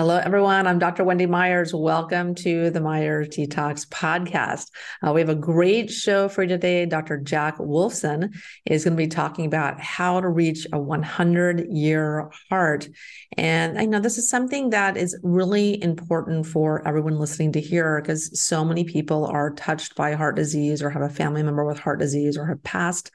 Hello, everyone. I'm Dr. Wendy Myers. Welcome to the Myers Detox podcast. Uh, we have a great show for you today. Dr. Jack Wolfson is going to be talking about how to reach a 100 year heart. And I know this is something that is really important for everyone listening to hear because so many people are touched by heart disease or have a family member with heart disease or have passed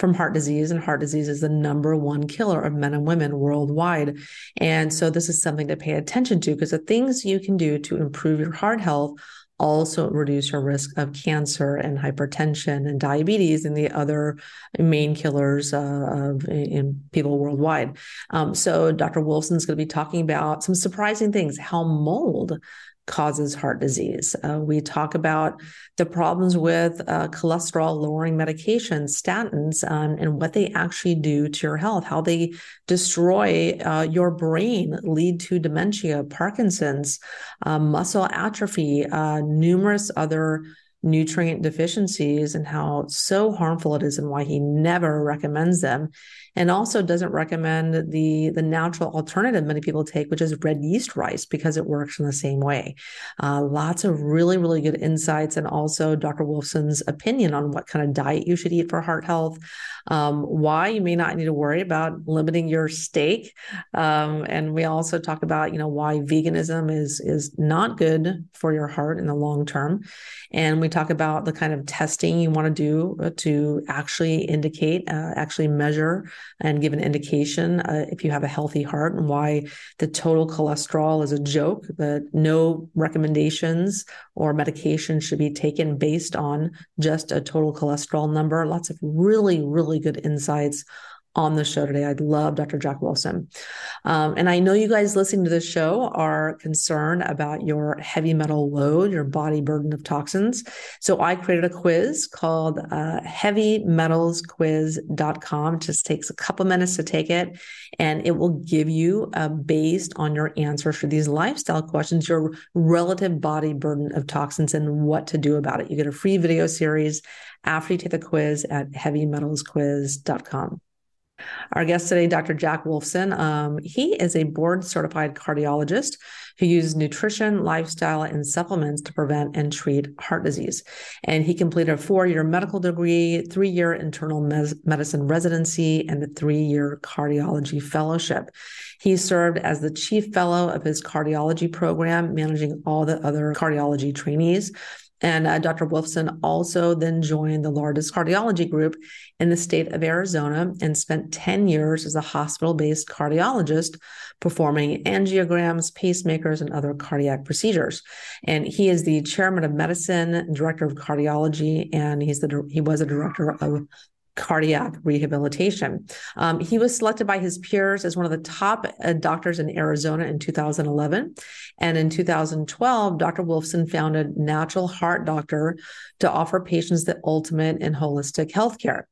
from heart disease. And heart disease is the number one killer of men and women worldwide. And so this is something to pay attention to because the things you can do to improve your heart health also reduce your risk of cancer and hypertension and diabetes and the other main killers uh, of in people worldwide. Um, so Dr. Wolfson's going to be talking about some surprising things, how mold causes heart disease. Uh, we talk about the problems with uh, cholesterol lowering medications, statins, um, and what they actually do to your health, how they destroy uh, your brain, lead to dementia, Parkinson's, uh, muscle atrophy, uh, numerous other nutrient deficiencies and how so harmful it is and why he never recommends them and also doesn't recommend the the natural alternative many people take which is red yeast rice because it works in the same way. Uh, lots of really really good insights and also dr wolfson's opinion on what kind of diet you should eat for heart health. Um, why you may not need to worry about limiting your steak. Um, and we also talk about you know why veganism is is not good for your heart in the long term. And we talk about the kind of testing you want to do uh, to actually indicate, uh, actually measure and give an indication uh, if you have a healthy heart and why the total cholesterol is a joke, that no recommendations or medication should be taken based on just a total cholesterol number. Lots of really, really good insights on the show today. I'd love Dr. Jack Wolfson. Um, and I know you guys listening to this show are concerned about your heavy metal load, your body burden of toxins. So I created a quiz called uh, heavymetalsquiz.com. It just takes a couple minutes to take it, and it will give you, uh, based on your answers for these lifestyle questions, your relative body burden of toxins and what to do about it. You get a free video series after you take the quiz at heavymetalsquiz.com. Our guest today, Dr. Jack Wolfson, um, he is a board certified cardiologist who uses nutrition, lifestyle, and supplements to prevent and treat heart disease. And he completed a four year medical degree, three year internal mes- medicine residency, and a three year cardiology fellowship. He served as the chief fellow of his cardiology program, managing all the other cardiology trainees. And uh, Dr. Wolfson also then joined the largest cardiology group in the state of Arizona and spent 10 years as a hospital based cardiologist performing angiograms, pacemakers, and other cardiac procedures. And he is the chairman of medicine, director of cardiology, and he's the he was a director of cardiac rehabilitation. Um, he was selected by his peers as one of the top uh, doctors in Arizona in 2011. And in 2012, Dr. Wolfson founded Natural Heart Doctor to offer patients the ultimate in holistic healthcare.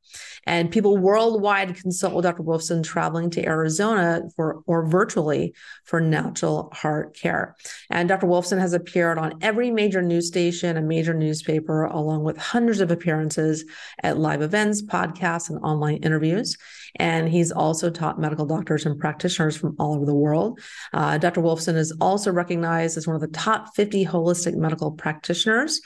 And people worldwide consult with Dr. Wolfson traveling to Arizona for or virtually for natural heart care. And Dr. Wolfson has appeared on every major news station, a major newspaper, along with hundreds of appearances at live events, podcasts, and online interviews. And he's also taught medical doctors and practitioners from all over the world. Uh, Dr. Wolfson is also recognized as one of the top 50 holistic medical practitioners.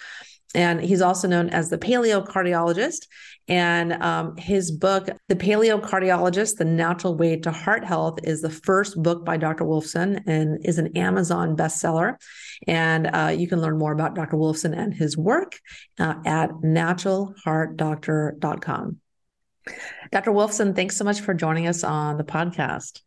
And he's also known as the paleo cardiologist. And um, his book, The Paleo Cardiologist, The Natural Way to Heart Health, is the first book by Dr. Wolfson and is an Amazon bestseller. And uh, you can learn more about Dr. Wolfson and his work uh, at naturalheartdoctor.com. Dr. Wolfson, thanks so much for joining us on the podcast.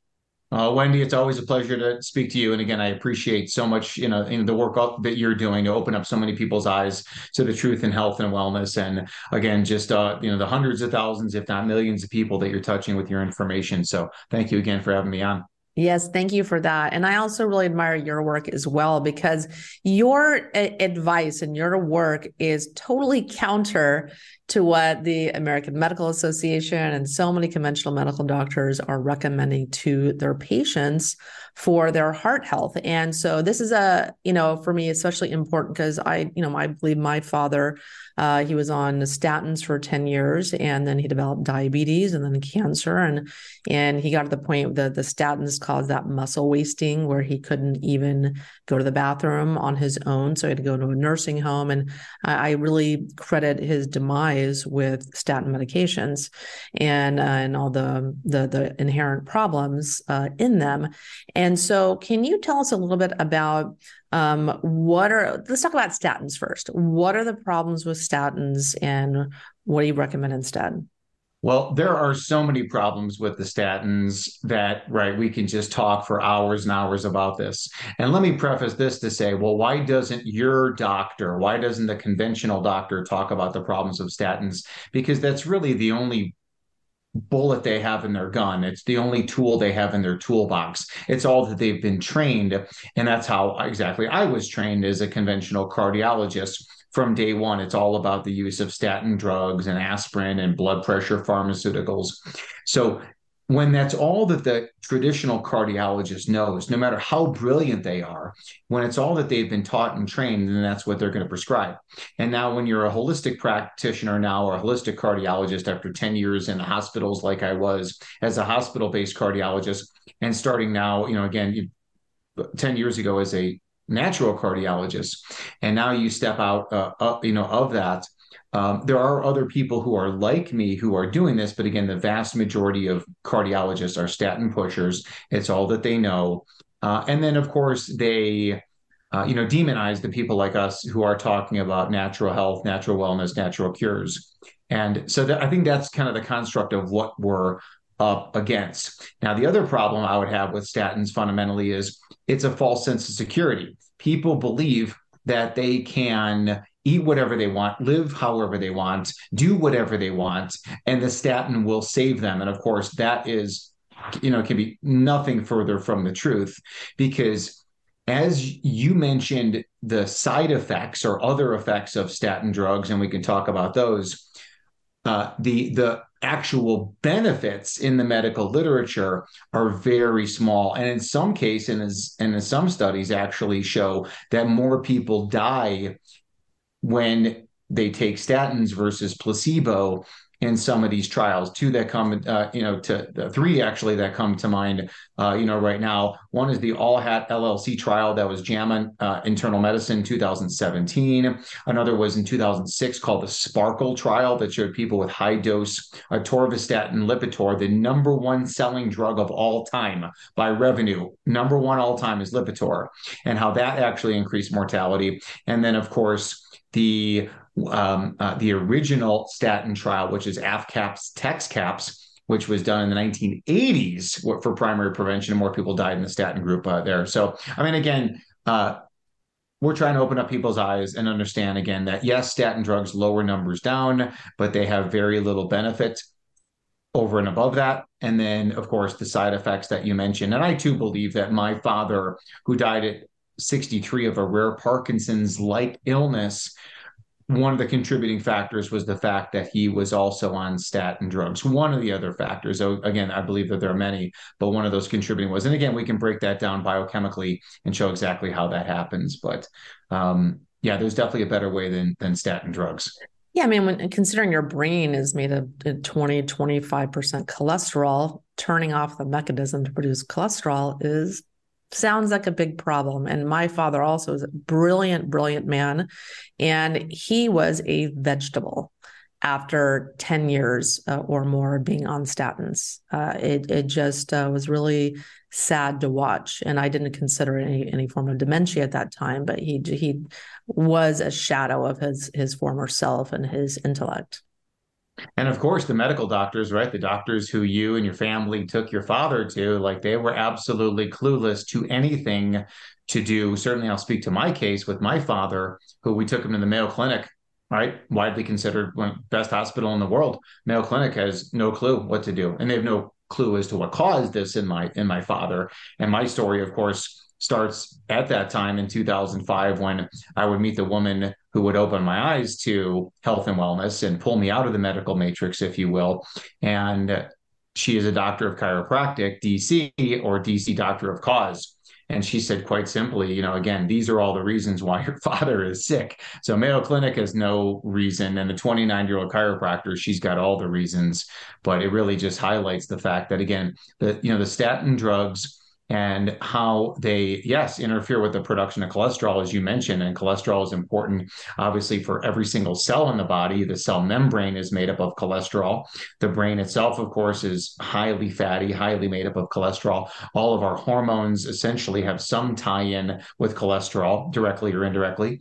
Uh, Wendy, it's always a pleasure to speak to you. And again, I appreciate so much, you know, in the work that you're doing to open up so many people's eyes to the truth in health and wellness. And again, just uh, you know, the hundreds of thousands, if not millions, of people that you're touching with your information. So, thank you again for having me on. Yes, thank you for that. And I also really admire your work as well because your advice and your work is totally counter to what the American Medical Association and so many conventional medical doctors are recommending to their patients for their heart health. And so this is a, you know, for me, especially important because I, you know, I believe my father, uh, he was on statins for 10 years and then he developed diabetes and then cancer. And, and he got to the point that the statins caused that muscle wasting where he couldn't even go to the bathroom on his own. So he had to go to a nursing home. And I, I really credit his demise with statin medications and, uh, and all the, the, the inherent problems uh, in them. And so, can you tell us a little bit about um, what are, let's talk about statins first. What are the problems with statins and what do you recommend instead? Well, there are so many problems with the statins that, right, we can just talk for hours and hours about this. And let me preface this to say, well, why doesn't your doctor, why doesn't the conventional doctor talk about the problems of statins? Because that's really the only bullet they have in their gun. It's the only tool they have in their toolbox. It's all that they've been trained. And that's how exactly I was trained as a conventional cardiologist from day one. It's all about the use of statin drugs and aspirin and blood pressure pharmaceuticals. So when that's all that the traditional cardiologist knows, no matter how brilliant they are, when it's all that they've been taught and trained, then that's what they're going to prescribe. And now, when you're a holistic practitioner now or a holistic cardiologist after 10 years in the hospitals, like I was as a hospital based cardiologist, and starting now, you know, again, 10 years ago as a natural cardiologist, and now you step out, uh, up, you know, of that um, there are other people who are like me who are doing this, but again, the vast majority of cardiologists are statin pushers. It's all that they know. Uh, and then, of course, they, uh, you know, demonize the people like us who are talking about natural health, natural wellness, natural cures. And so that, I think that's kind of the construct of what we're up against. Now, the other problem I would have with statins fundamentally is it's a false sense of security. People believe that they can eat whatever they want, live however they want, do whatever they want, and the statin will save them. And of course, that is, you know, can be nothing further from the truth because as you mentioned, the side effects or other effects of statin drugs, and we can talk about those. Uh, the the actual benefits in the medical literature are very small. And in some cases and in some studies actually show that more people die when they take statins versus placebo in some of these trials. Two that come, uh, you know, to three actually that come to mind, uh, you know, right now. One is the ALLHAT-LLT trial that was JAMA uh, Internal Medicine 2017. Another was in 2006 called the SPARCL trial that showed people with high dose atorvastatin Lipitor, the number one selling drug of all time by revenue. Number one all time is Lipitor, and how that actually increased mortality. And then, of course, the um, uh, the original statin trial, which is AFCAPS, TEXCAPS, which was done in the 1980s for primary prevention, and more people died in the statin group uh, there. So, I mean, again, uh, we're trying to open up people's eyes and understand again that yes, statin drugs lower numbers down, but they have very little benefit over and above that. And then, of course, the side effects that you mentioned. And I too believe that my father, who died at 63 of a rare Parkinson's like illness, one of the contributing factors was the fact that he was also on statin drugs. One of the other factors, so again, I believe that there are many, but one of those contributing was, and again, we can break that down biochemically and show exactly how that happens. But um, yeah, there's definitely a better way than than statin drugs. Yeah, I mean, when considering your brain is made of 20, 25% cholesterol, turning off the mechanism to produce cholesterol is sounds like a big problem. And my father also is a brilliant, brilliant man. And he was a vegetable after 10 years uh, or more being on statins. Uh, it, it just uh, was really sad to watch. And I didn't consider any, any form of dementia at that time, but he, he was a shadow of his, his former self and his intellect. And of course, the medical doctors, right? The doctors who you and your family took your father to, like they were absolutely clueless to anything to do. Certainly, I'll speak to my case with my father, who we took him to the Mayo Clinic, right? Widely considered best hospital in the world. Mayo Clinic has no clue what to do, and they have no clue as to what caused this in my in my father. And my story, of course, starts at that time in 2005 when I would meet the woman who would open my eyes to health and wellness and pull me out of the medical matrix, if you will. And she is a doctor of chiropractic, DC, or DC doctor of cause. And she said quite simply, you know, again, these are all the reasons why your father is sick. So Mayo Clinic has no reason. And the 29 year old chiropractor, she's got all the reasons. But it really just highlights the fact that, again, the, you know, the statin drugs and how they, yes, interfere with the production of cholesterol, as you mentioned. And cholesterol is important, obviously, for every single cell in the body. The cell membrane is made up of cholesterol. The brain itself, of course, is highly fatty, highly made up of cholesterol. All of our hormones essentially have some tie in with cholesterol, directly or indirectly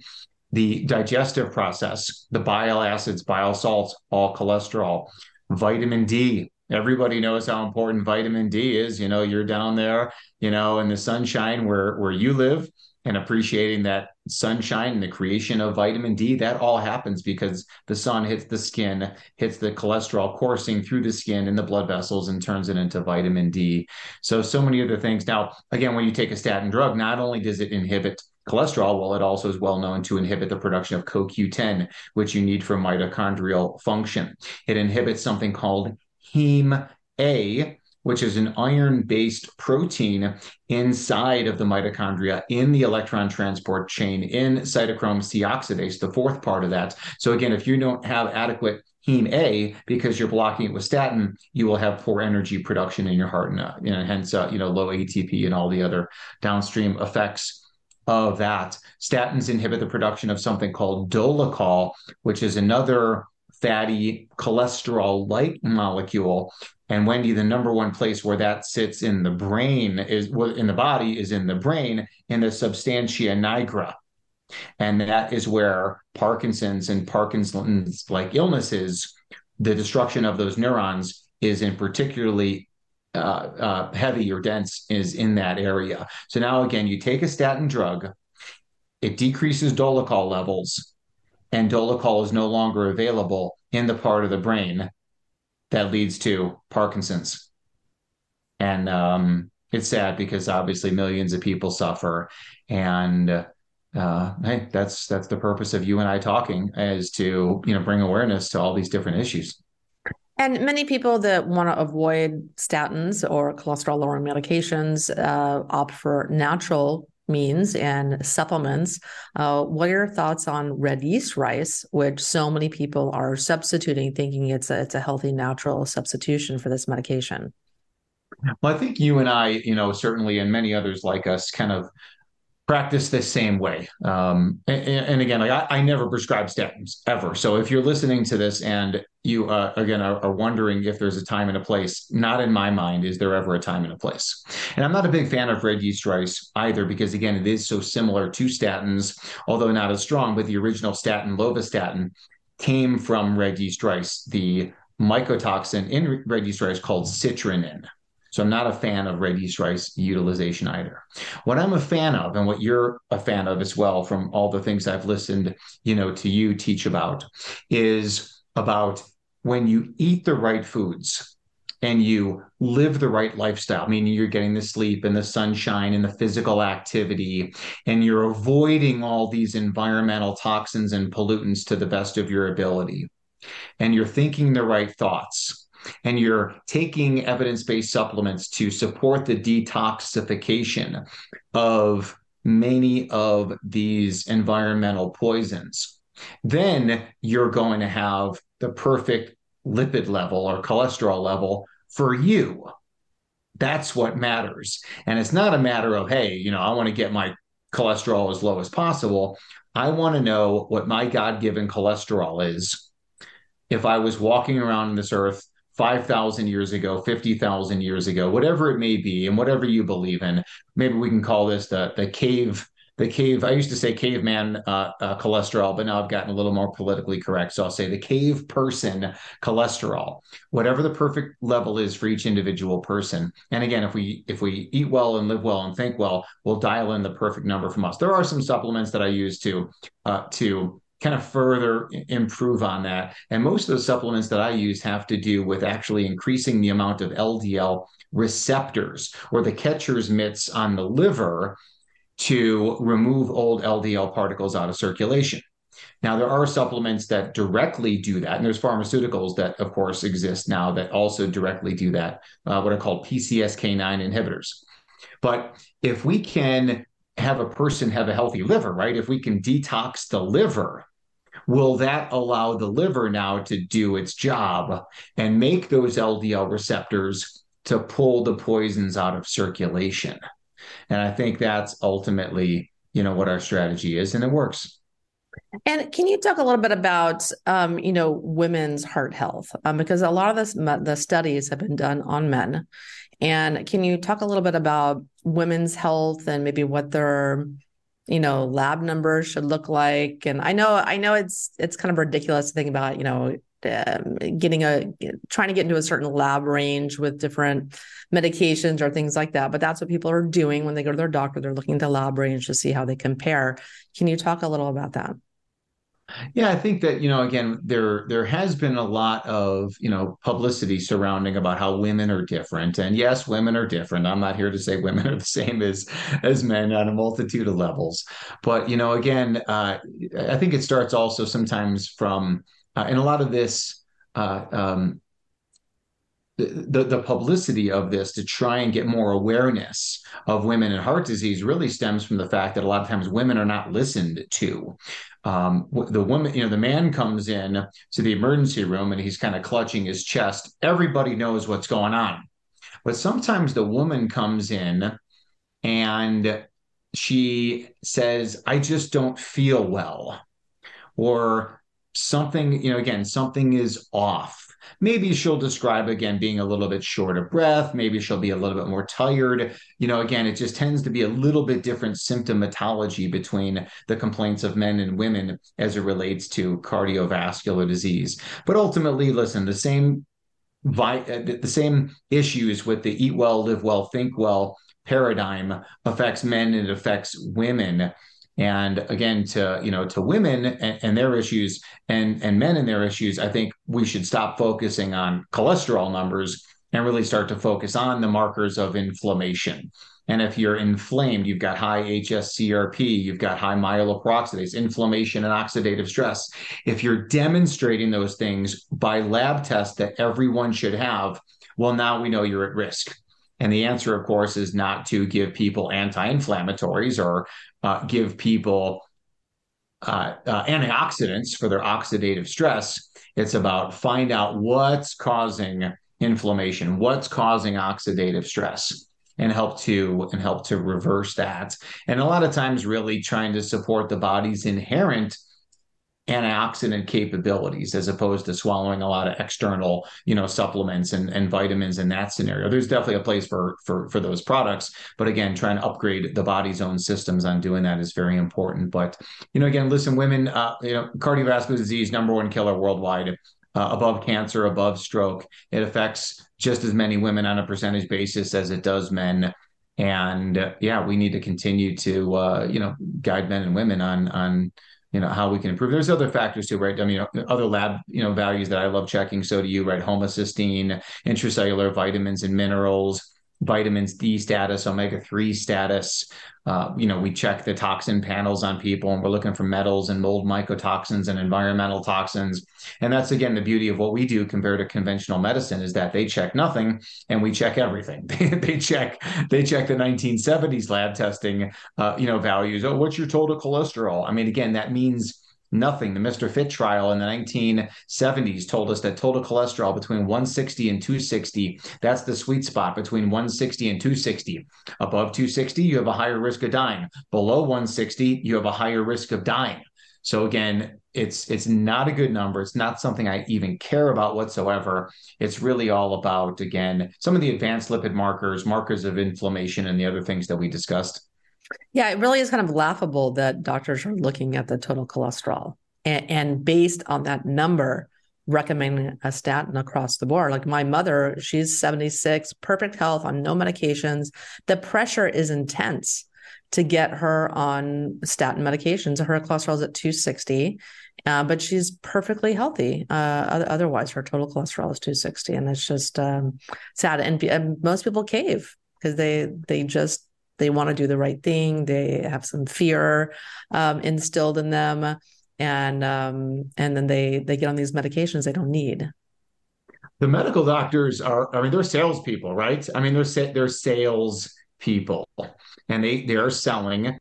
the digestive process, the bile acids, bile salts, all cholesterol, vitamin D, everybody knows how important vitamin D is. You know, you're down there, you know, in the sunshine where where you live and appreciating that sunshine and the creation of vitamin D, that all happens because the sun hits the skin, hits the cholesterol coursing through the skin and the blood vessels and turns it into vitamin D. So, so many other things. Now, again, when you take a statin drug, not only does it inhibit cholesterol, well, it also is well known to inhibit the production of CoQ10, which you need for mitochondrial function. It inhibits something called heme A, which is an iron based protein inside of the mitochondria in the electron transport chain in cytochrome C oxidase, the fourth part of that. So, again, if you don't have adequate heme A because you're blocking it with statin, you will have poor energy production in your heart and, uh, you know, hence, uh, you know, low ATP and all the other downstream effects of that. Statins inhibit the production of something called dolichol, which is another fatty cholesterol like molecule. And Wendy, the number one place where that sits in the brain is in the body is in the brain in the substantia nigra. And that is where Parkinson's and Parkinson's like illnesses, the destruction of those neurons is in particularly uh, uh, heavy or dense is in that area. So now again, you take a statin drug, it decreases dolichol levels, and dolichol is no longer available in the part of the brain that leads to Parkinson's. And um, it's sad because obviously millions of people suffer. And uh, hey, that's that's the purpose of you and I talking is to you know bring awareness to all these different issues. And many people that want to avoid statins or cholesterol lowering medications uh, opt for natural means and supplements. Uh, what are your thoughts on red yeast rice, which so many people are substituting, thinking it's a, it's a healthy, natural substitution for this medication? Well, I think you and I, you know, certainly, and many others like us, kind of practice the same way. Um, and, and, again, like I, I, never prescribe statins ever. So if you're listening to this and you uh, again are, are, wondering if there's a time and a place, not in my mind is there ever a time and a place. And I'm not a big fan of red yeast rice either because again it is so similar to statins, although not as strong. But the original statin, lovastatin, came from red yeast rice. The mycotoxin in red yeast rice called citrinin. So I'm not a fan of red yeast rice utilization either. What I'm a fan of, and what you're a fan of as well, from all the things I've listened, you know, to you teach about, is about when you eat the right foods and you live the right lifestyle, meaning you're getting the sleep and the sunshine and the physical activity, and you're avoiding all these environmental toxins and pollutants to the best of your ability, and you're thinking the right thoughts and you're taking evidence based supplements to support the detoxification of many of these environmental poisons, then you're going to have the perfect lipid level or cholesterol level for you. That's what matters. And it's not a matter of, hey, you know, I want to get my cholesterol as low as possible. I want to know what my God given cholesterol is. If I was walking around this earth 5,000 years ago, 50,000 years ago, whatever it may be, and whatever you believe in. Maybe we can call this the, the cave, the cave. I used to say caveman uh, uh, cholesterol, but now I've gotten a little more politically correct. So I'll say the cave person cholesterol, whatever the perfect level is for each individual person. And again, if we if we eat well and live well and think well, we'll dial in the perfect number from us. There are some supplements that I use to uh, to kind of further improve on that. And most of the supplements that I use have to do with actually increasing the amount of LDL receptors or the catcher's mitts on the liver to remove old LDL particles out of circulation. Now, there are supplements that directly do that, and there's pharmaceuticals that, of course, exist now that also directly do that, uh, what are called PCSK9 inhibitors. But if we can have a person have a healthy liver, right? If we can detox the liver, will that allow the liver now to do its job and make those LDL receptors to pull the poisons out of circulation? And I think that's ultimately, you know, what our strategy is, and it works. And can you talk a little bit about, um, you know, women's heart health? Um, because a lot of this, the studies have been done on men. And can you talk a little bit about women's health and maybe what their, you know, lab numbers should look like? And I know, I know it's it's kind of ridiculous to think about, you know, um, getting a trying to get into a certain lab range with different medications or things like that. But that's what people are doing when they go to their doctor. They're looking at the lab range to see how they compare. Can you talk a little about that? Yeah, I think that, you know, again, there there has been a lot of, you know, publicity surrounding about how women are different. And yes, women are different. I'm not here to say women are the same as as men on a multitude of levels. But, you know, again, uh, I think it starts also sometimes from uh, and a lot of this uh, um, the, the publicity of this to try and get more awareness of women and heart disease really stems from the fact that a lot of times women are not listened to. Um, the woman, you know, the man comes in to the emergency room and he's kind of clutching his chest. Everybody knows what's going on. But sometimes the woman comes in and she says, I just don't feel well. Or something, you know, again, something is off Maybe she'll describe again being a little bit short of breath. Maybe she'll be a little bit more tired. You know, again, it just tends to be a little bit different symptomatology between the complaints of men and women as it relates to cardiovascular disease. But ultimately, listen, the same uh, the same issues with the eat well, live well, think well paradigm affects men and it affects women and again to you know to women and, and, their issues and and men and their issues i think we should stop focusing on cholesterol numbers and really start to focus on the markers of inflammation. And if you're inflamed you've got high hscrp you've got high myeloperoxidase inflammation and oxidative stress. If you're demonstrating those things by lab tests that everyone should have well now we know you're at risk and the answer, of course, is not to give people anti inflammatories or uh, give people uh, uh, antioxidants for their oxidative stress. It's about find out what's causing inflammation, what's causing oxidative stress and help to and help to reverse that and a lot of times really trying to support the body's inherent antioxidant capabilities as opposed to swallowing a lot of external you know supplements and, and vitamins in that scenario. There's definitely a place for for for those products. But again trying to upgrade the body's own systems on doing that is very important. But you know again listen women uh, you know cardiovascular disease number one killer worldwide uh, above cancer above stroke. It affects just as many women on a percentage basis as it does men. And uh, yeah we need to continue to uh, you know guide men and women on on you know how we can improve. There's other factors too right? I mean other lab you know values that i love checking. So do you right? Homocysteine intracellular vitamins and minerals vitamins D status, omega 3 status. Uh, you know, we check the toxin panels on people and we're looking for metals and mold mycotoxins and environmental toxins. And that's again the beauty of what we do compared to conventional medicine is that they check nothing and we check everything. they check they check the 1970s lab testing uh, you know values. Oh, what's your total cholesterol? I mean, again, that means Nothing. The MRFIT trial in the 1970s told us that total cholesterol between 160 and 260, that's the sweet spot between 160 and 260. Above 260, you have a higher risk of dying. Below 160, you have a higher risk of dying. So again, it's it's not a good number. It's not something I even care about whatsoever. It's really all about again some of the advanced lipid markers, markers of inflammation, and the other things that we discussed. Yeah, it really is kind of laughable that doctors are looking at the total cholesterol and, and based on that number, recommending a statin across the board. Like my mother, she's 76, perfect health on no medications. The pressure is intense to get her on statin medications. Her cholesterol is at 260, uh, but she's perfectly healthy. Uh, otherwise, her total cholesterol is 260, and it's just um, sad. And, and most people cave because they they just they want to do the right thing they have some fear um, instilled in them and um, and then they they get on these medications they don't need. The medical doctors are, I mean, they're salespeople, right? I mean, they're they're sales people, and they they are selling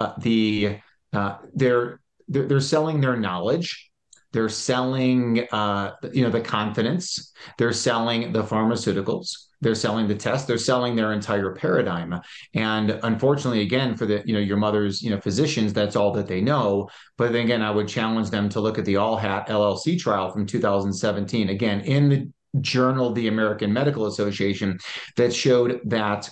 uh, the uh, they're, they're they're selling their knowledge they're selling uh, you know the confidence they're selling the pharmaceuticals they're selling the test they're selling their entire paradigm and unfortunately again for the you know your mother's you know physicians that's all that they know but then again i would challenge them to look at the ALLHAT-LLT trial from 2017 again in the journal the american medical association that showed that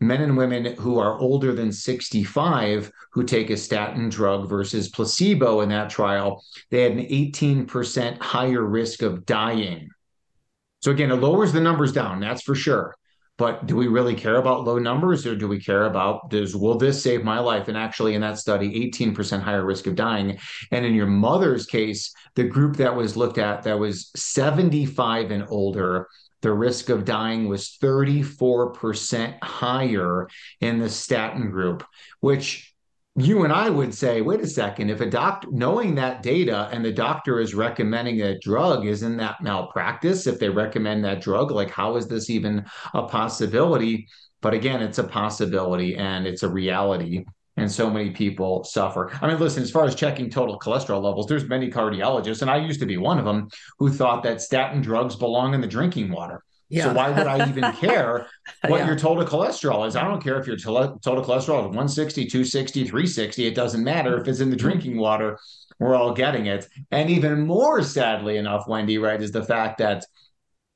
men and women who are older than 65 who take a statin drug versus placebo in that trial, they had an 18% higher risk of dying. So again, it lowers the numbers down, that's for sure. But do we really care about low numbers or do we care about does will this save my life? And actually, in that study, 18% higher risk of dying. And in your mother's case, the group that was looked at that was 75 and older the risk of dying was 34% higher in the statin group, which you and I would say, wait a second, if a doctor knowing that data and the doctor is recommending a drug, isn't that malpractice? If they recommend that drug, like how is this even a possibility? But again, it's a possibility and it's a reality and so many people suffer. I mean, listen, as far as checking total cholesterol levels, there's many cardiologists, and I used to be one of them, who thought that statin drugs belong in the drinking water. Yeah. So why would I even care what yeah. your total cholesterol is? I don't care if your total cholesterol is 160, 260, 360. It doesn't matter if it's in the drinking water. We're all getting it. And even more sadly enough, Wendy, right, is the fact that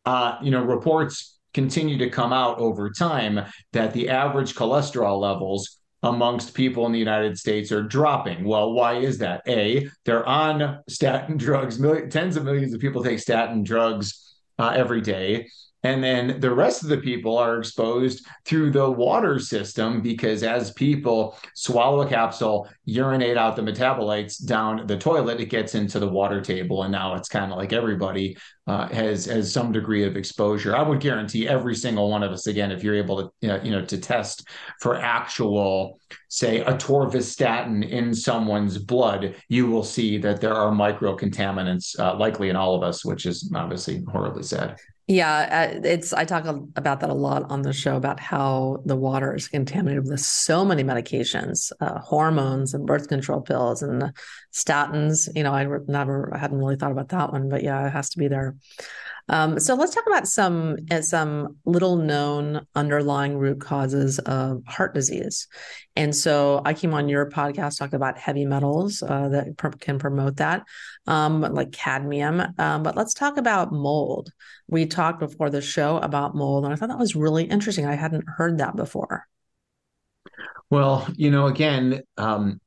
uh, you know, reports continue to come out over time that the average cholesterol levels amongst people in the United States are dropping. Well, why is that? A, they're on statin drugs. tens of millions of people take statin drugs uh, every day. And then the rest of the people are exposed through the water system because as people swallow a capsule, urinate out the metabolites down the toilet, it gets into the water table. And now it's kind of like everybody uh, has has some degree of exposure. I would guarantee every single one of us, again, if you're able to you know, to test for actual, say, atorvastatin in someone's blood, you will see that there are micro contaminants uh, likely in all of us, which is obviously horribly sad. Yeah, uh, it's I talk about that a lot on the show about how the water is contaminated with so many medications, uh, hormones and birth control pills and statins. You know, I never I hadn't really thought about that one, but yeah, it has to be there. Um, so let's talk about some uh, some little known underlying root causes of heart disease. And so I came on your podcast talking about heavy metals uh, that pr- can promote that, um, like cadmium. Um, but let's talk about mold. We talked before the show about mold, and I thought that was really interesting. I hadn't heard that before. Well, you know, again, um,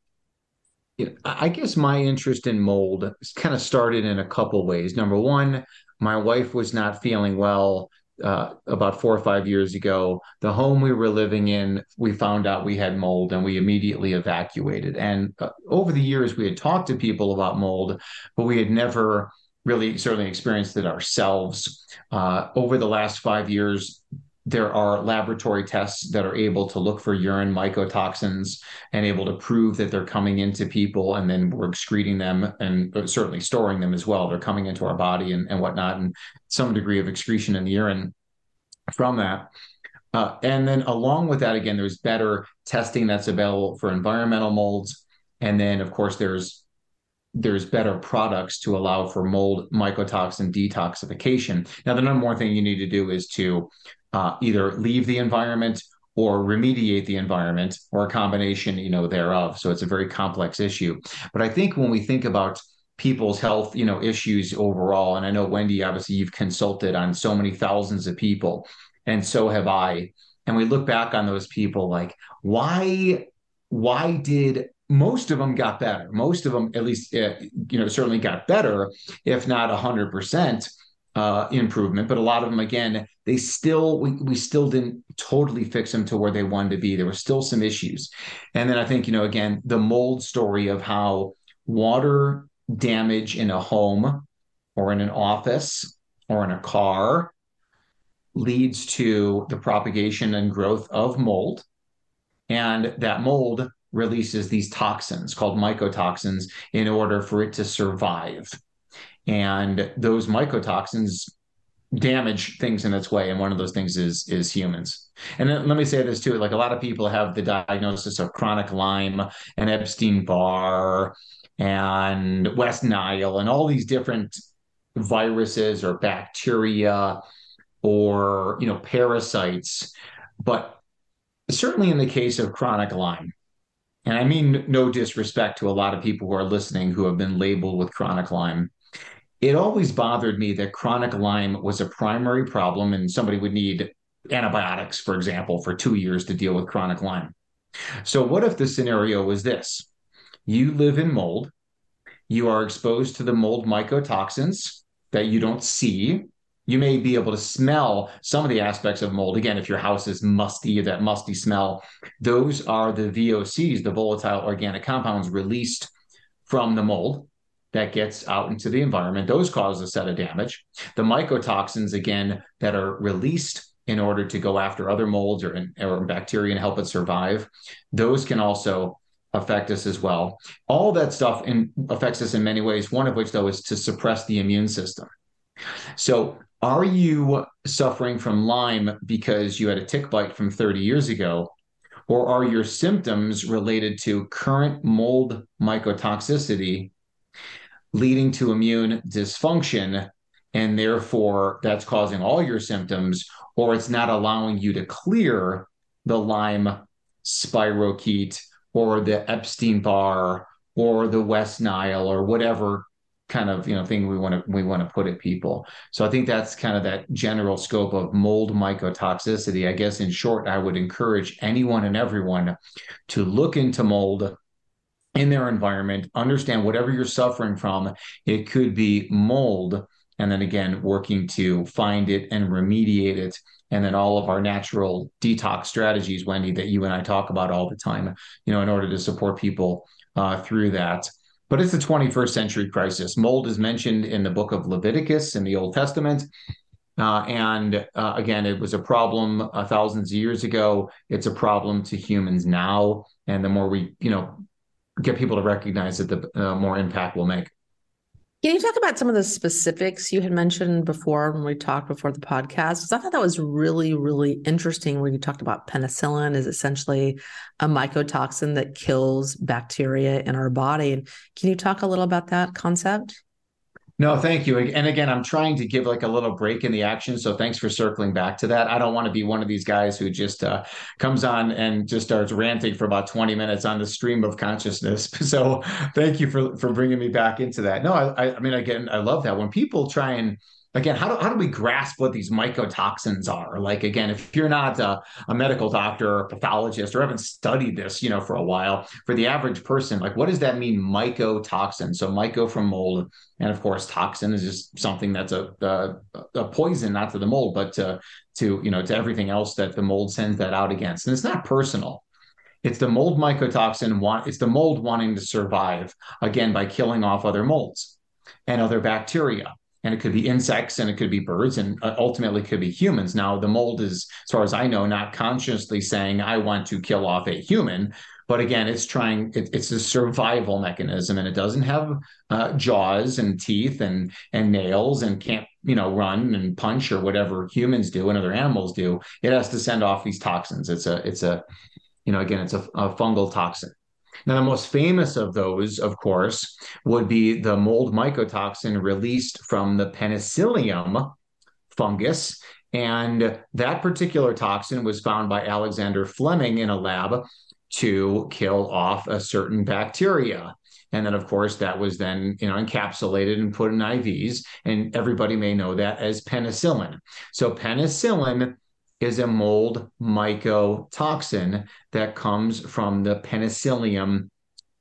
I guess my interest in mold kind of started in a couple ways. Number one, my wife was not feeling well uh, about four or five years ago. The home we were living in, we found out we had mold and we immediately evacuated. And uh, over the years, we had talked to people about mold, but we had never really certainly experienced it ourselves. Uh, over the last five years, there are laboratory tests that are able to look for urine mycotoxins and able to prove that they're coming into people and then we're excreting them and certainly storing them as well. They're coming into our body and, and whatnot, and some degree of excretion in the urine from that. Uh, and then along with that, again, there's better testing that's available for environmental molds. And then, of course, there's there's better products to allow for mold mycotoxin detoxification. Now, the number one thing you need to do is to uh, either leave the environment or remediate the environment or a combination you know thereof. So it's a very complex issue. But i think when we think about people's health you know issues overall and i know wendy obviously you've consulted on so many thousands of people and so have i. And we look back on those people like why why did most of them got better? Most of them at least uh, you know certainly got better if not 100% uh, improvement, but a lot of them, again, they still we, we still didn't totally fix them to where they wanted to be. There were still some issues, and then I think you know again the mold story of how water damage in a home or in an office or in a car leads to the propagation and growth of mold, and that mold releases these toxins called mycotoxins in order for it to survive. And those mycotoxins damage things in its way and one of those things is is humans. And then, let me say this too like a lot of people have the diagnosis of chronic lyme and epstein-barr and west nile and all these different viruses or bacteria or you know parasites. But certainly in the case of chronic lyme and i mean no disrespect to a lot of people who are listening who have been labeled with chronic lyme it always bothered me that chronic lyme was a primary problem and somebody would need antibiotics for example for 2 years to deal with chronic lyme. So what if the scenario was this? You live in mold. You are exposed to the mold mycotoxins that you don't see. You may be able to smell some of the aspects of mold. Again, if your house is musty, that musty smell, those are the VOCs, the volatile organic compounds released from the mold that gets out into the environment. Those cause a set of damage. The mycotoxins, again, that are released in order to go after other molds or, or bacteria and help it survive, those can also affect us as well. All that stuff in, affects us in many ways, one of which, though, is to suppress the immune system. So, are you suffering from Lyme because you had a tick bite from 30 years ago? Or are your symptoms related to current mold mycotoxicity leading to immune dysfunction? And therefore, that's causing all your symptoms, or it's not allowing you to clear the Lyme spirochete or the Epstein Barr or the West Nile or whatever kind of you know thing we want to we want to put at people. So I think that's kind of that general scope of mold mycotoxicity. I guess in short, I would encourage anyone and everyone to look into mold in their environment, understand whatever you're suffering from. It could be mold, and then again working to find it and remediate it. And then all of our natural detox strategies, Wendy, that you and I talk about all the time, you know, in order to support people uh, through that. But it's a 21st century crisis. Mold is mentioned in the book of Leviticus in the Old Testament. Uh, and uh, again, it was a problem uh, thousands of years ago. It's a problem to humans now. And the more we, you know, get people to recognize it, the uh, more impact we'll make. Can you talk about some of the specifics you had mentioned before when we talked before the podcast? Because I thought that was really, really interesting where you talked about penicillin is essentially a mycotoxin that kills bacteria in our body. And Can you talk a little about that concept? No, thank you. And again, I'm trying to give like a little break in the action. So thanks for circling back to that. I don't want to be one of these guys who just uh, comes on and just starts ranting for about 20 minutes on the stream of consciousness. So thank you for for bringing me back into that. No, I, I mean, again, I love that when people try and again, how do, how do we grasp what these mycotoxins are? Like, again, if you're not a, a, medical doctor or a pathologist or haven't studied this, you know, for a while, for the average person, like, what does that mean, mycotoxin? So, myco from mold, and of course, toxin is just something that's a, a, a poison, not to the mold, but to, to, you know, to everything else that the mold sends that out against. And it's not personal. It's the mold mycotoxin want it's the mold wanting to survive again by killing off other molds and other bacteria and it could be insects and it could be birds and uh, ultimately could be humans. Now, the mold is, as far as I know, not consciously saying, I want to kill off a human. But again, it's trying, it, it's a survival mechanism and it doesn't have uh, jaws and teeth and, and nails and can't, you know, run and punch or whatever humans do and other animals do. It has to send off these toxins. It's a, it's a, you know, again, it's a, a fungal toxin. Now, the most famous of those, of course, would be the mold mycotoxin released from the penicillium fungus. And that particular toxin was found by Alexander Fleming in a lab to kill off a certain bacteria. And then, of course, that was then you know encapsulated and put in IVs, and everybody may know that as penicillin. So penicillin is a mold mycotoxin that comes from the penicillium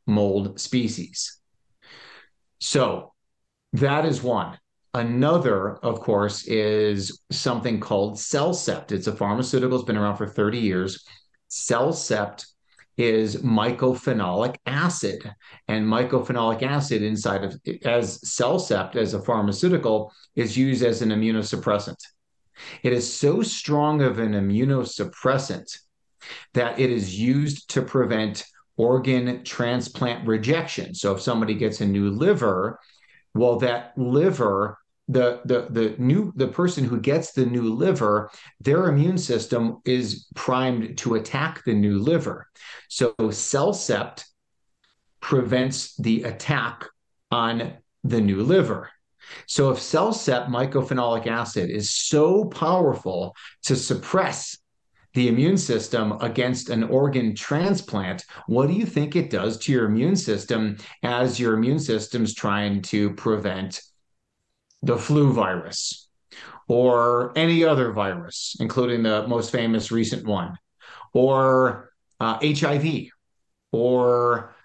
mold species. So that is one. Another, of course, is something called CellCept. It's a pharmaceutical, it's been around for 30 years. CellCept is mycophenolic acid. And mycophenolic acid inside of as CellCept as a pharmaceutical is used as an immunosuppressant. It is so strong of an immunosuppressant that it is used to prevent organ transplant rejection. So if somebody gets a new liver, well, that liver the the the new the person who gets the new liver their immune system is primed to attack the new liver so CellCept prevents the attack on the new liver so if CellCept mycophenolic acid is so powerful to suppress the immune system against an organ transplant, what do you think it does to your immune system as your immune system's trying to prevent the flu virus or any other virus, including the most famous recent one, or uh, HIV, or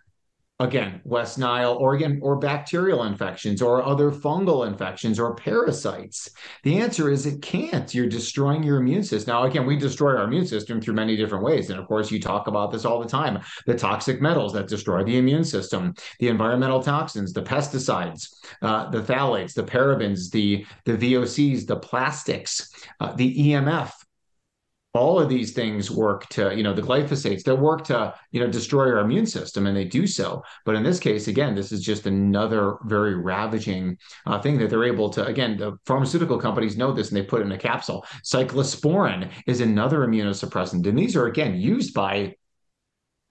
again, West Nile, organ or bacterial infections, or other fungal infections, or parasites? The answer is it can't. You're destroying your immune system. Now, again, we destroy our immune system through many different ways. And of course, you talk about this all the time the toxic metals that destroy the immune system, the environmental toxins, the pesticides, uh, the phthalates, the parabens, the, the VOCs, the plastics, uh, the EMF, all of these things work to you know the glyphosates they work to you know destroy our immune system and they do so. But in this case again this is just another very ravaging uh, thing that they're able to again the pharmaceutical companies know this and they put it in a capsule. Cyclosporin is another immunosuppressant and these are again used by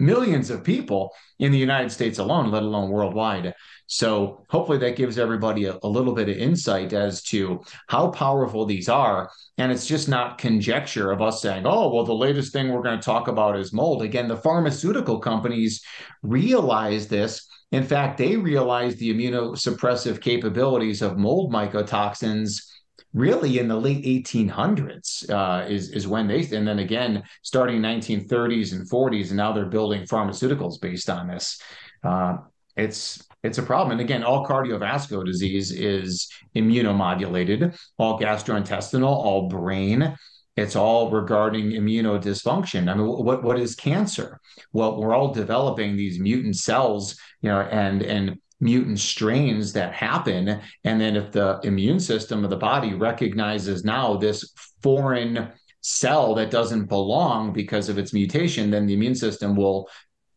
millions of people in the United States alone, let alone worldwide. So hopefully that gives everybody a, a, little bit of insight as to how powerful these are. And it's just not conjecture of us saying, oh, well, the latest thing we're going to talk about is mold. Again, the pharmaceutical companies realize this. In fact, they realize the immunosuppressive capabilities of mold mycotoxins really in the late 1800s uh, is is when they and then again starting 1930s and 40s and now they're building pharmaceuticals based on this uh, it's it's a problem and again all cardiovascular disease is immunomodulated all gastrointestinal all brain it's all regarding immunodysfunction. I mean, what what is cancer? Well, we're all developing these mutant cells, you know, and and mutant strains that happen. And then if the immune system of the body recognizes now this foreign cell that doesn't belong because of its mutation, then the immune system will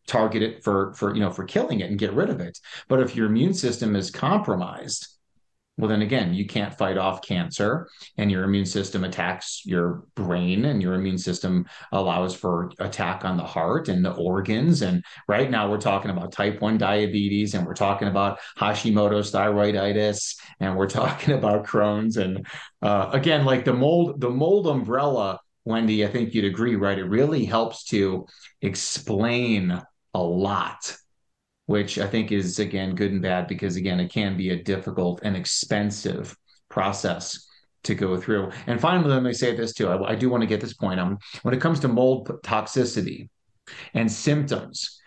target it for for you know for killing it and get rid of it. But if your immune system is compromised, well then again you can't fight off cancer and your immune system attacks your brain and your immune system allows for attack on the heart and the organs. And right now we're talking about type 1 diabetes and we're talking about hashimoto's thyroiditis and we're talking about crohn's. And uh, again like the mold the mold umbrella wendy i think you'd agree right? It really helps to explain a lot which I think is again good and bad because again it can be a difficult and expensive process to go through. And finally, let me say this too. I, I do want to get this point. Um, when it comes to mold toxicity and symptoms,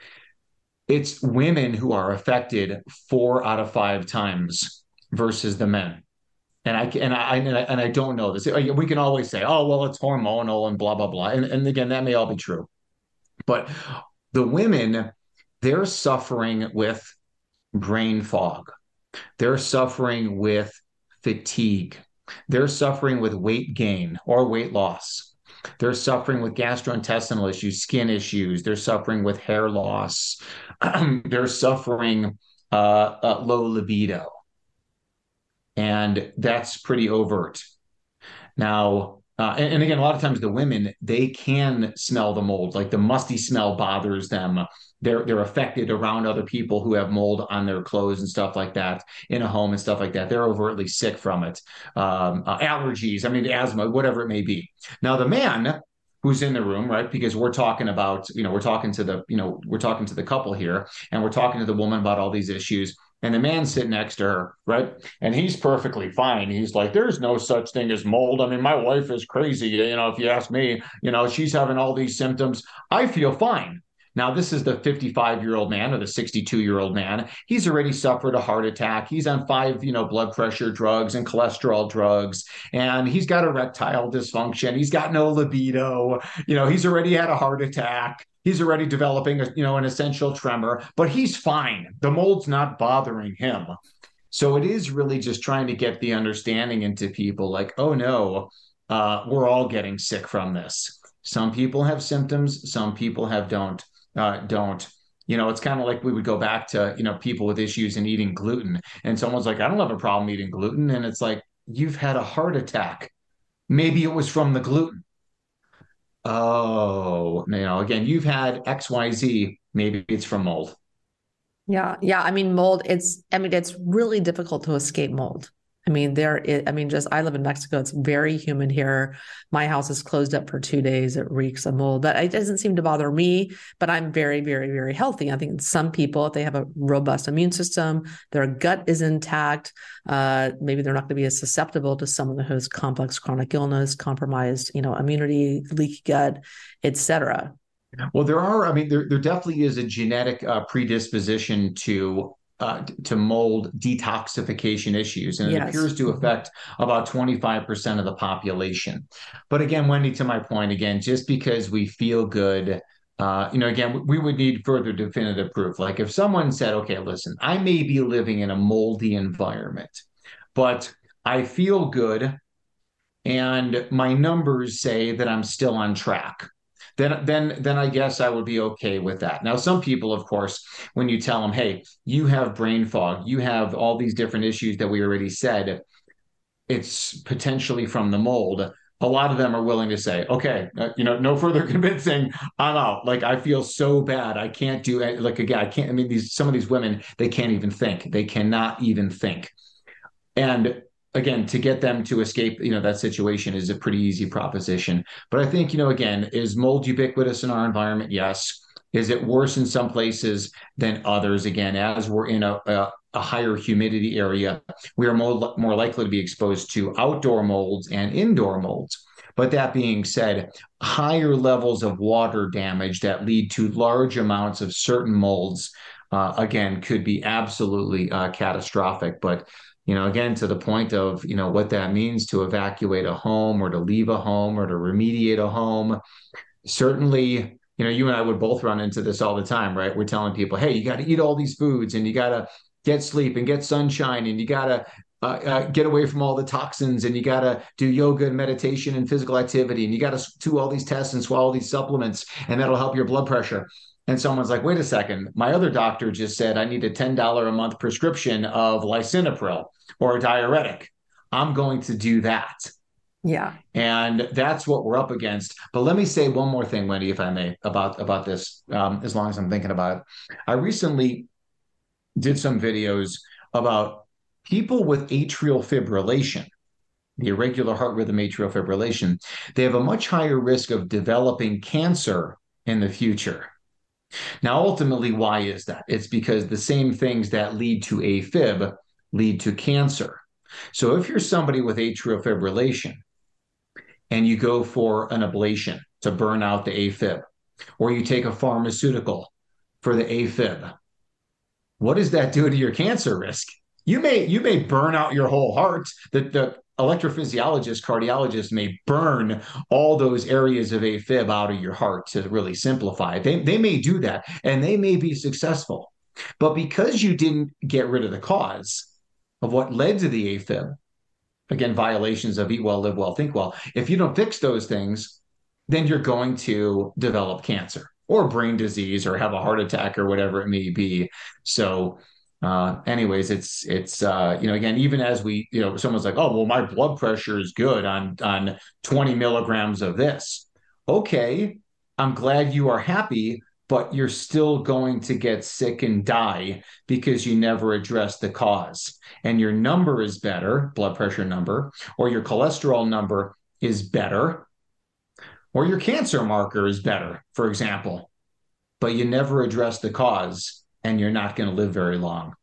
it's women who are affected four out of five times versus the men. And I and I and I, and I don't know this. We can always say, "Oh, well, it's hormonal and blah blah blah," and, and again, that may all be true. But the women they're suffering with brain fog. They're suffering with fatigue. They're suffering with weight gain or weight loss. They're suffering with gastrointestinal issues, skin issues. They're suffering with hair loss. they're suffering uh, uh, low libido. And that's pretty overt. Now, uh, and, and, again, a lot of times the women they can smell the mold, like the musty smell bothers them. They're they're affected around other people who have mold on their clothes and stuff like that in a home and stuff like that. They're overtly sick from it. Um, uh, allergies, I mean, asthma, whatever it may be. Now the man who's in the room, right? Because we're talking about, you know, we're talking to the, you know, we're talking to the couple here, and we're talking to the woman about all these issues and the man sitting next to her, right? And he's perfectly fine. He's like, there's no such thing as mold. I mean, my wife is crazy. You know, if you ask me, you know, she's having all these symptoms. I feel fine. Now, this is the 55 year old man or the 62 year old man. He's already suffered a heart attack. He's on five, you know, blood pressure drugs and cholesterol drugs, and he's got erectile dysfunction. He's got no libido. You know, he's already had a heart attack. He's already developing, a, you know, an essential tremor, but he's fine. The mold's not bothering him. So it is really just trying to get the understanding into people like, oh no, uh, we're all getting sick from this. Some people have symptoms, some people have don't uh, don't. You know, it's kind of like we would go back to, you know, people with issues in eating gluten. And someone's like, I don't have a problem eating gluten. And it's like, you've had a heart attack. Maybe it was from the gluten. Oh, you know, again, you've had XYZ. Maybe it's from mold. Yeah. Yeah. I mean, mold, it's, I mean, it's really difficult to escape mold. I mean, there, I mean, just I live in Mexico. It's very humid here. My house is closed up for two days. It reeks of mold, but it doesn't seem to bother me. But I'm very, very, very healthy. I think some people, if they have a robust immune system, their gut is intact, uh, maybe they're not going to be as susceptible to someone who has complex chronic illness, compromised, you know, immunity, leaky gut, etc. Well, there are. I mean, there there definitely is a genetic uh, predisposition to uh, to mold detoxification issues, and it yes. appears to mm-hmm. affect about 25% of the population. But again, Wendy, to my point, again, just because we feel good, uh, you know, again, we would need further definitive proof. Like if someone said, okay, listen, I may be living in a moldy environment, but I feel good and my numbers say that I'm still on track then then then I guess I would be okay with that. Now, some people, of course, when you tell them, "Hey, you have brain fog, you have all these different issues that we already said," it's potentially from the mold. A lot of them are willing to say, "Okay, uh, you know, no further convincing. I'm out. Like I feel so bad. I can't do it. Like again, I can't. I mean, these some of these women, they can't even think. They cannot even think." And again to get them to escape you know that situation is a pretty easy proposition. But i think you know again is mold ubiquitous in our environment? Yes. Is it worse in some places than others? Again as we're in a, a, a higher humidity area we are more, more likely to be exposed to outdoor molds and indoor molds. But that being said, higher levels of water damage that lead to large amounts of certain molds, uh, again, could be absolutely uh, catastrophic. But you know, again, to the point of, you know, what that means to evacuate a home or to leave a home or to remediate a home. Certainly, you know, you and I would both run into this all the time, right? We're telling people, hey, you got to eat all these foods and you got to get sleep and get sunshine and you got to uh, uh, get away from all the toxins and you got to do yoga and meditation and physical activity and you got to do all these tests and swallow these supplements and that'll help your blood pressure and someone's like, wait a second, my other doctor just said I need a $10 a month prescription of lisinopril or a diuretic. I'm going to do that. Yeah. And that's what we're up against. But let me say one more thing, Wendy, if I may, about, about this, um, as long as I'm thinking about it. I recently did some videos about people with atrial fibrillation the irregular heart rhythm atrial fibrillation, they have a much higher risk of developing cancer in the future. Now, ultimately, why is that? It's because the same things that lead to AFib lead to cancer. So, if you're somebody with atrial fibrillation and you go for an ablation to burn out the AFib, or you take a pharmaceutical for the AFib, what does that do to your cancer risk? You may you may burn out your whole heart. The, the electrophysiologist, cardiologist may burn all those areas of AFib out of your heart to really simplify. They, they may do that and they may be successful. But because you didn't get rid of the cause of what led to the AFib, again, violations of eat well, live well, think well, if you don't fix those things, then you're going to develop cancer or brain disease or have a heart attack or whatever it may be. So uh, anyways, it's it's uh, you know again even as we you know someone's like oh well my blood pressure is good on on 20 milligrams of this. Okay, I'm glad you are happy, but you're still going to get sick and die because you never address the cause. And your number is better, blood pressure number, or your cholesterol number is better, or your cancer marker is better, for example, but you never address the cause and you're not going to live very long.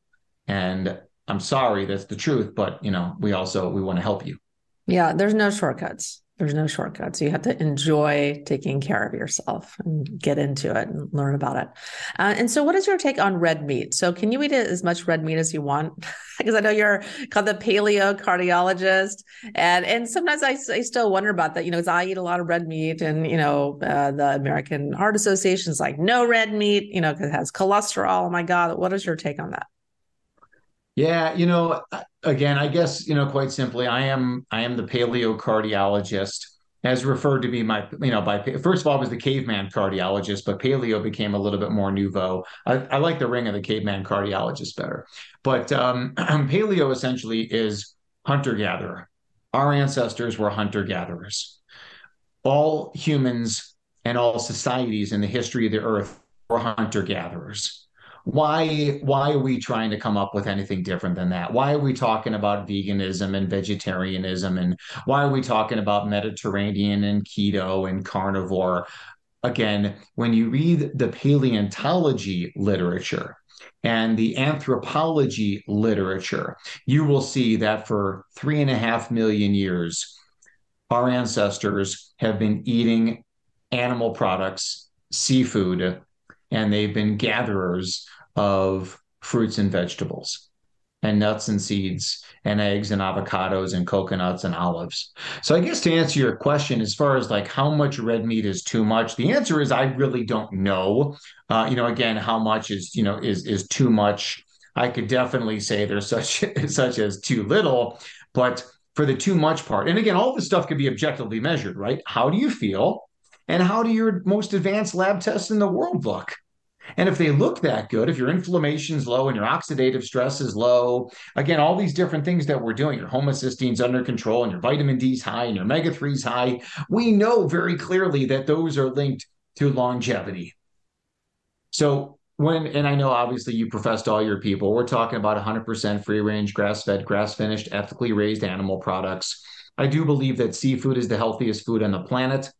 And I'm sorry, that's the truth, but you know, we also we want to help you. Yeah, there's no shortcuts. There's no shortcuts. You have to enjoy taking care of yourself and get into it and learn about it. Uh, and so, what is your take on red meat? So, can you eat as much red meat as you want? because I know you're called the paleo cardiologist, and and sometimes I, I still wonder about that. You know, because I eat a lot of red meat, and you know, uh, the American Heart Association is like no red meat. You know, because it has cholesterol. Oh my God, what is your take on that? Yeah, you know, again, I guess you know quite simply, I am I am the paleo cardiologist, as referred to be my, you know, by first of all, I was the caveman cardiologist, but paleo became a little bit more nouveau. I, I like the ring of the caveman cardiologist better. But um, paleo essentially is hunter gatherer. Our ancestors were hunter gatherers. All humans and all societies in the history of the earth were hunter gatherers why why are we trying to come up with anything different than that? Why are we talking about veganism and vegetarianism? And why are we talking about mediterranean and keto and carnivore? Again when you read the paleontology literature and the anthropology literature you will see that for three and a half million years our ancestors have been eating animal products seafood and they've been gatherers of fruits and vegetables and nuts and seeds and eggs and avocados and coconuts and olives. So I guess to answer your question as far as like how much red meat is too much, the answer is I really don't know. Uh, you know, again, how much is you know is is too much. I could definitely say there's such such as too little, but for the too much part, and again, all this stuff could be objectively measured, right? How do you feel? And how do your most advanced lab tests in the world look? And if they look that good, if your inflammation's low and your oxidative stress is low, again, all these different things that we're doing, your homocysteine's under control and your vitamin D's high and your omega 3's high, we know very clearly that those are linked to longevity. So when and I know obviously you professed all your people, we're talking about 100% free range, grass fed, grass finished, ethically raised animal products. I do believe that seafood is the healthiest food on the planet.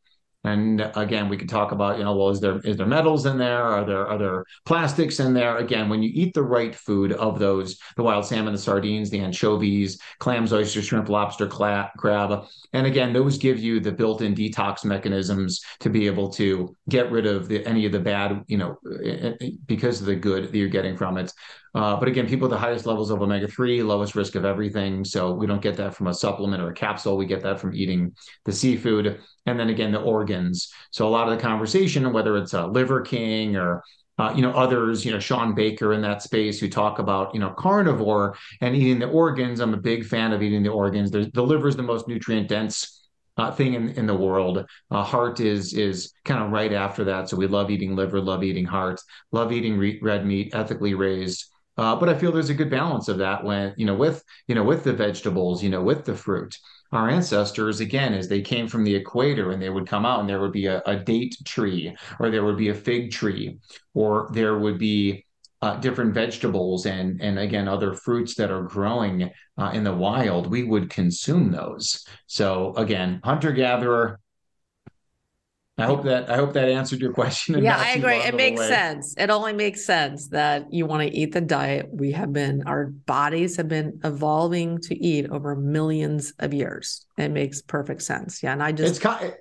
And again, we could talk about, you know, well, is there is there metals in there? Are there are there plastics in there? Again, when you eat the right food of those, the wild salmon, the sardines, the anchovies, clams, oysters, shrimp, lobster, cla- crab, and again, those give you the built-in detox mechanisms to be able to get rid of the, any of the bad, you know, eh, eh, because of the good that you're getting from it. Uh, but again, people with the highest levels of omega 3, lowest risk of everything. So we don't get that from a supplement or a capsule. We get that from eating the seafood. And then again, the organs. So a lot of the conversation, whether it's a Liver King or uh, you know others you know shawn baker in that space who talk about you know carnivore and eating the organs i'm a big fan of eating the organs There's, the liver is the most nutrient dense uh, thing in, in the world. Uh, heart is is kind of right after that. So we love eating liver, love eating heart, love eating re- red meat, ethically raised. Uh, but I feel there's a good balance of that when you know with you know with the vegetables, you know with the fruit. Our ancestors, again, as they came from the equator and they would come out and there would be a, a date tree or there would be a fig tree or there would be uh, different vegetables and and again other fruits that are growing uh, in the wild, we would consume those. So again, hunter gatherer, I hope that I hope that answered your question. Yeah, I agree. It makes way. sense. It only makes sense that you want to eat the diet we have been. Our bodies have been evolving to eat over millions of years. It makes perfect sense. Yeah, and I just it's kind of,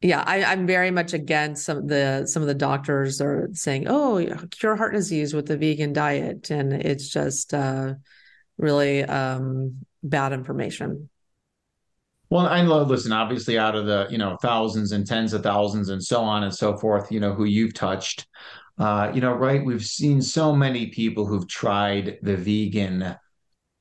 yeah, I, am very much against some of the some of the doctors are saying, "Oh, cure heart disease with the vegan diet," and it's just uh, really um, bad information. Well, I love listen, obviously out of the, you know, thousands and tens of thousands and so on and so forth, you know, who you've touched, uh, you know, right? We've seen so many people who've tried the vegan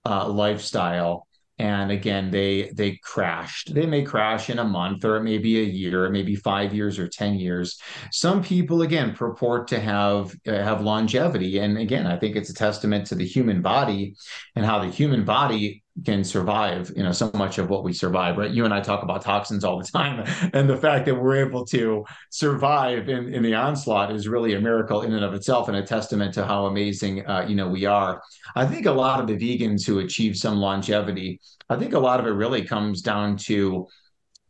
uh, lifestyle. And again they they crashed. They may crash in a month or maybe a year maybe five years or ten years. Some people again purport to have uh, have longevity. And again i think it's a testament to the human body and how the human body can survive you know so much of what we survive right you and i talk about toxins all the time and the fact that we're able to survive in, in the onslaught is really a miracle in and of itself and a testament to how amazing uh, you know we are i think a lot of the vegans who achieve some longevity i think a lot of it really comes down to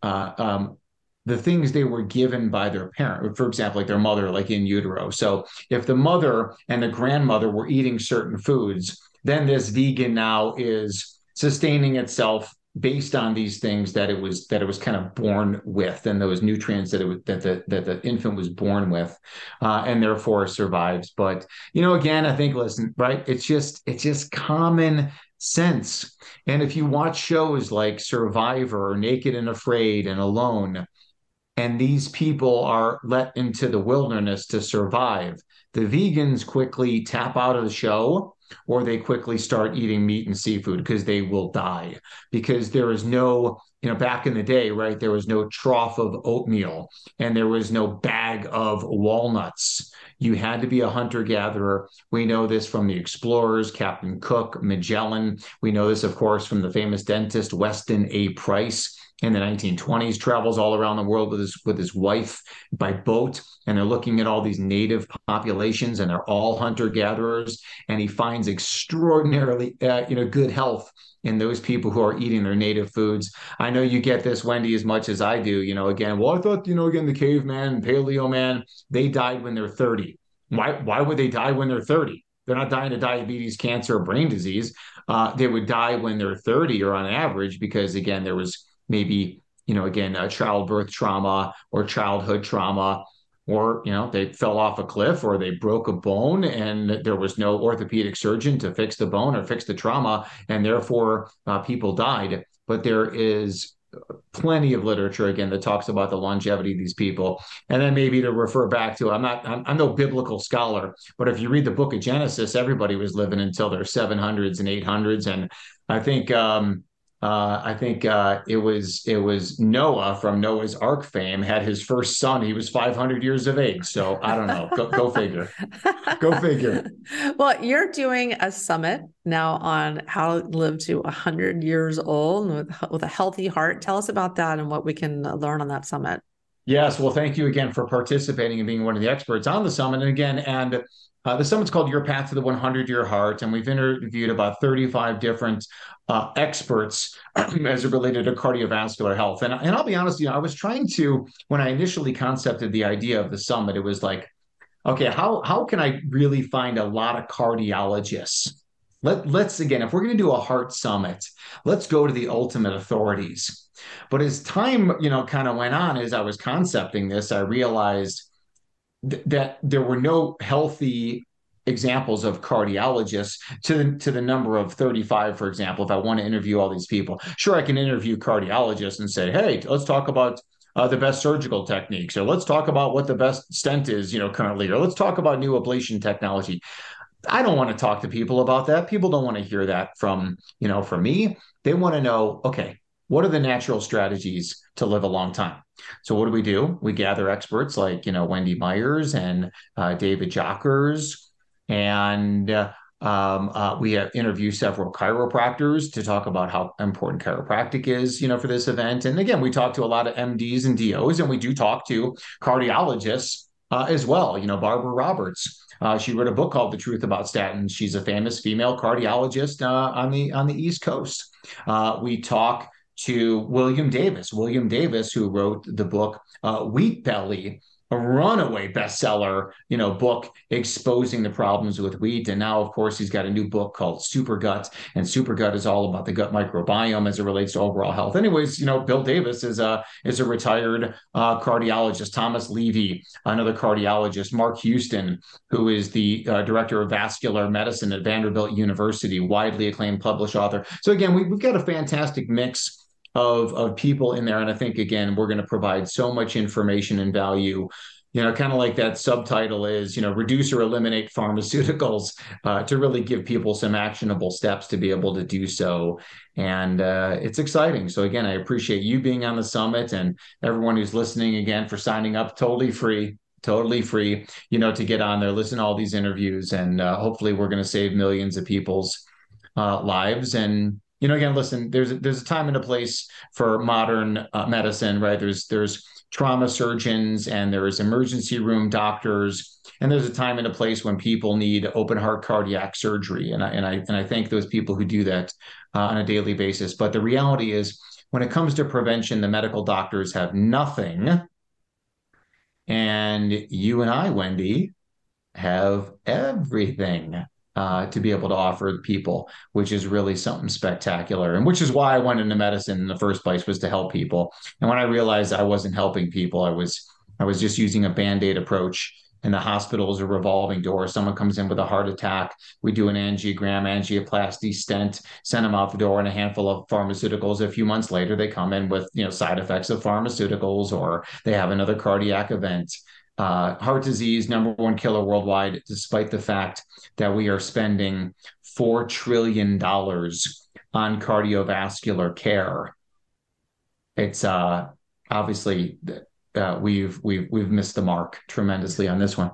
uh, um, the things they were given by their parent, for example, like their mother, like in utero. So if the mother and the grandmother were eating certain foods, then this vegan now is sustaining itself based on these things that it was that it was kind of born with and those nutrients that it was, that the that the infant was born with uh, and therefore survives. But you know again i think listen right it's just it's just common sense. And if you watch shows like survivor or naked and afraid and alone and these people are let into the wilderness to survive. The vegans quickly tap out of the show or they quickly start eating meat and seafood because they will die. Because there is no you know back in the day right there was no trough of oatmeal and there was no bag of walnuts. You had to be a hunter gatherer we know this from the explorers captain cook magellan. We know this of course from the famous dentist weston a. Price in the 1920s travels all around the world with his with his wife by boat and they're looking at all these native populations and they're all hunter gatherers and he finds extraordinarily uh, you know good health in those people who are eating their native foods. I know you get this wendy as much as i do you know again well i thought you know again the caveman paleo man they died when they're 30 why why would they die when they're 30 they're not dying of diabetes cancer or brain disease. Uh, they would die when they're 30 or on average because again there was maybe you know again a childbirth trauma or childhood trauma or you know they fell off a cliff or they broke a bone and there was no orthopedic surgeon to fix the bone or fix the trauma and therefore uh, people died. But there is plenty of literature again that talks about the longevity of these people. And then maybe to refer back to i'm not i'm, I'm no biblical scholar but if you read the book of genesis everybody was living until their 700s and 800s and i think um, uh, I think uh, it was it was Noah from Noah's Ark fame had his first son. He was 500 years of age. So I don't know. Go, go figure. go figure. Well, you're doing a summit now on how to live to 100 years old with with a healthy heart. Tell us about that and what we can learn on that summit. Yes, well, thank you again for participating and being one of the experts on the summit. And again, and uh, the summit's called Your Path to the 100 Year Heart, and we've interviewed about 35 different uh, experts as it related to cardiovascular health. And, and I'll be honest, you know, I was trying to, when I initially concepted the idea of the summit, it was like, okay, how, how can I really find a lot of cardiologists? Let, let's, again, if we're going to do a heart summit, let's go to the ultimate authorities. But as time, you know, kind of went on, as I was concepting this, I realized th- that there were no healthy examples of cardiologists to the to the number of 35 for example if i want to interview all these people. Sure i can interview cardiologists and say hey let's talk about uh, the best surgical techniques or let's talk about what the best stent is you know currently or let's talk about new ablation technology. I don't want to talk to people about that. People don't want to hear that from you know from me. They want to know okay what are the natural strategies to live a long time? So what do we do? We gather experts like you know Wendy Myers and uh, David Jockers, and uh, um, uh, we have interviewed several chiropractors to talk about how important chiropractic is, you know, for this event. And again, we talk to a lot of MDs and DOs, and we do talk to cardiologists uh, as well. You know, Barbara Roberts. Uh, she wrote a book called The Truth About Statins. She's a famous female cardiologist uh, on the on the East Coast. Uh, we talk to William Davis. William Davis, who wrote the book uh, Wheat Belly, a runaway bestseller, you know, book exposing the problems with wheat. And now, of course, he's got a new book called Super Gut, and Super Gut is all about the gut microbiome as it relates to overall health. Anyways, you know, Bill Davis is a is a retired uh, cardiologist. Thomas Levy, another cardiologist. Mark Houston, who is the uh, director of vascular medicine at Vanderbilt University, widely acclaimed published author. So again, we, we've got a fantastic mix of of people in there. And i think again we're going to provide so much information and value. You know kind of like that subtitle is you know reduce or eliminate pharmaceuticals uh, to really give people some actionable steps to be able to do so. And uh, it's exciting. So again i appreciate you being on the summit and everyone who's listening again for signing up. Totally free totally free you know to get on there listen to all these interviews. And uh, hopefully we're going to save millions of people's uh, lives. And you know, again, listen, there's a, there's a time and a place for modern uh, medicine, right? There's there's trauma surgeons and there's emergency room doctors, and there's a time and a place when people need open heart cardiac surgery, and I and I and I thank those people who do that uh, on a daily basis. But the reality is, when it comes to prevention, the medical doctors have nothing, and you and I, Wendy, have everything uh, to be able to offer people, which is really something spectacular. And which is why I went into medicine in the first place was to help people. And when I realized I wasn't helping people, I was I was just using a band-aid approach and the hospital is a revolving door. Someone comes in with a heart attack, we do an angiogram, angioplasty, stent, send them out the door, and a handful of pharmaceuticals. A few months later, they come in with you know side effects of pharmaceuticals, or they have another cardiac event. Uh, heart disease, number one killer worldwide, despite the fact that we are spending four trillion dollars on cardiovascular care. It's uh, obviously uh, we've we've we've missed the mark tremendously on this one.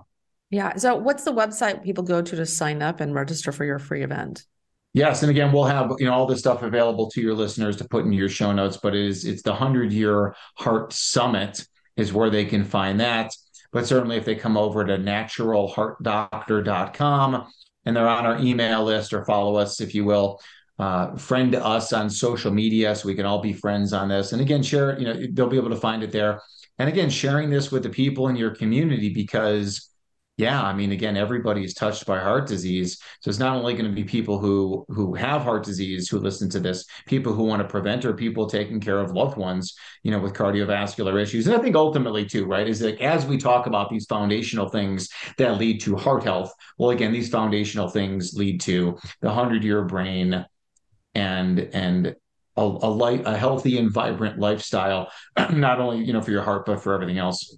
Yeah. So, what's the website people go to to sign up and register for your free event? Yes, and again, we'll have you know all this stuff available to your listeners to put in your show notes. But it is it's the hundred year Heart Summit is where they can find that. But certainly, if they come over to naturalheartdoctor.com and they're on our email list or follow us, if you will, uh, friend us on social media so we can all be friends on this. And again, share, you know, they'll be able to find it there. And again, sharing this with the people in your community because yeah, I mean, again, everybody is touched by heart disease. So it's not only going to be people who who have heart disease who listen to this, people who want to prevent or people taking care of loved ones, you know, with cardiovascular issues. And I think ultimately too, right, is that as we talk about these foundational things that lead to heart health, well, again, these foundational things lead to the hundred year brain and and a, a light, a healthy and vibrant lifestyle, not only you know for your heart but for everything else.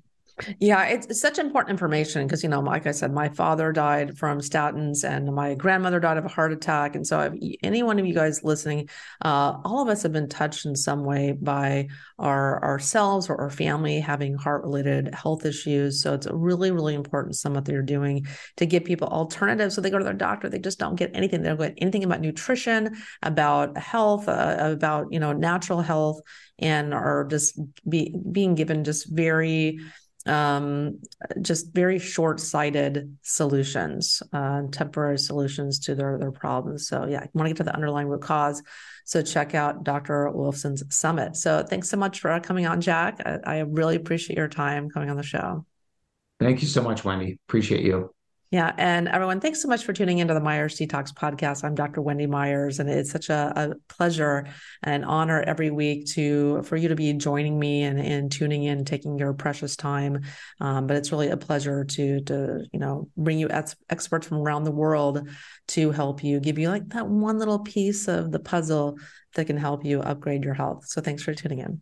Yeah, it's, such important information because, you know, like I said, my father died from statins and my grandmother died of a heart attack. And so, if any one of you guys listening, uh, all of us have been touched in some way by our ourselves or our family having heart related health issues. So, it's really, really important some of what they're doing to give people alternatives. So, they go to their doctor, they just don't get anything. They don't get anything about nutrition, about health, uh, about, you know, natural health, and are just be, being given just very, um, just very short-sighted solutions, uh, temporary solutions to their their problems. So yeah, I want to get to the underlying root cause. So check out Dr. Wolfson's summit. So thanks so much for coming on, Jack. I, I really appreciate your time coming on the show. Thank you so much, Wendy. Appreciate you. Yeah. And everyone, thanks so much for tuning into the Myers Detox podcast. I'm Dr. Wendy Myers, and it's such a, a pleasure and honor every week to for you to be joining me and, and tuning in, taking your precious time. Um, but it's really a pleasure to to you know bring you ex- experts from around the world to help you, give you like that one little piece of the puzzle that can help you upgrade your health. So thanks for tuning in.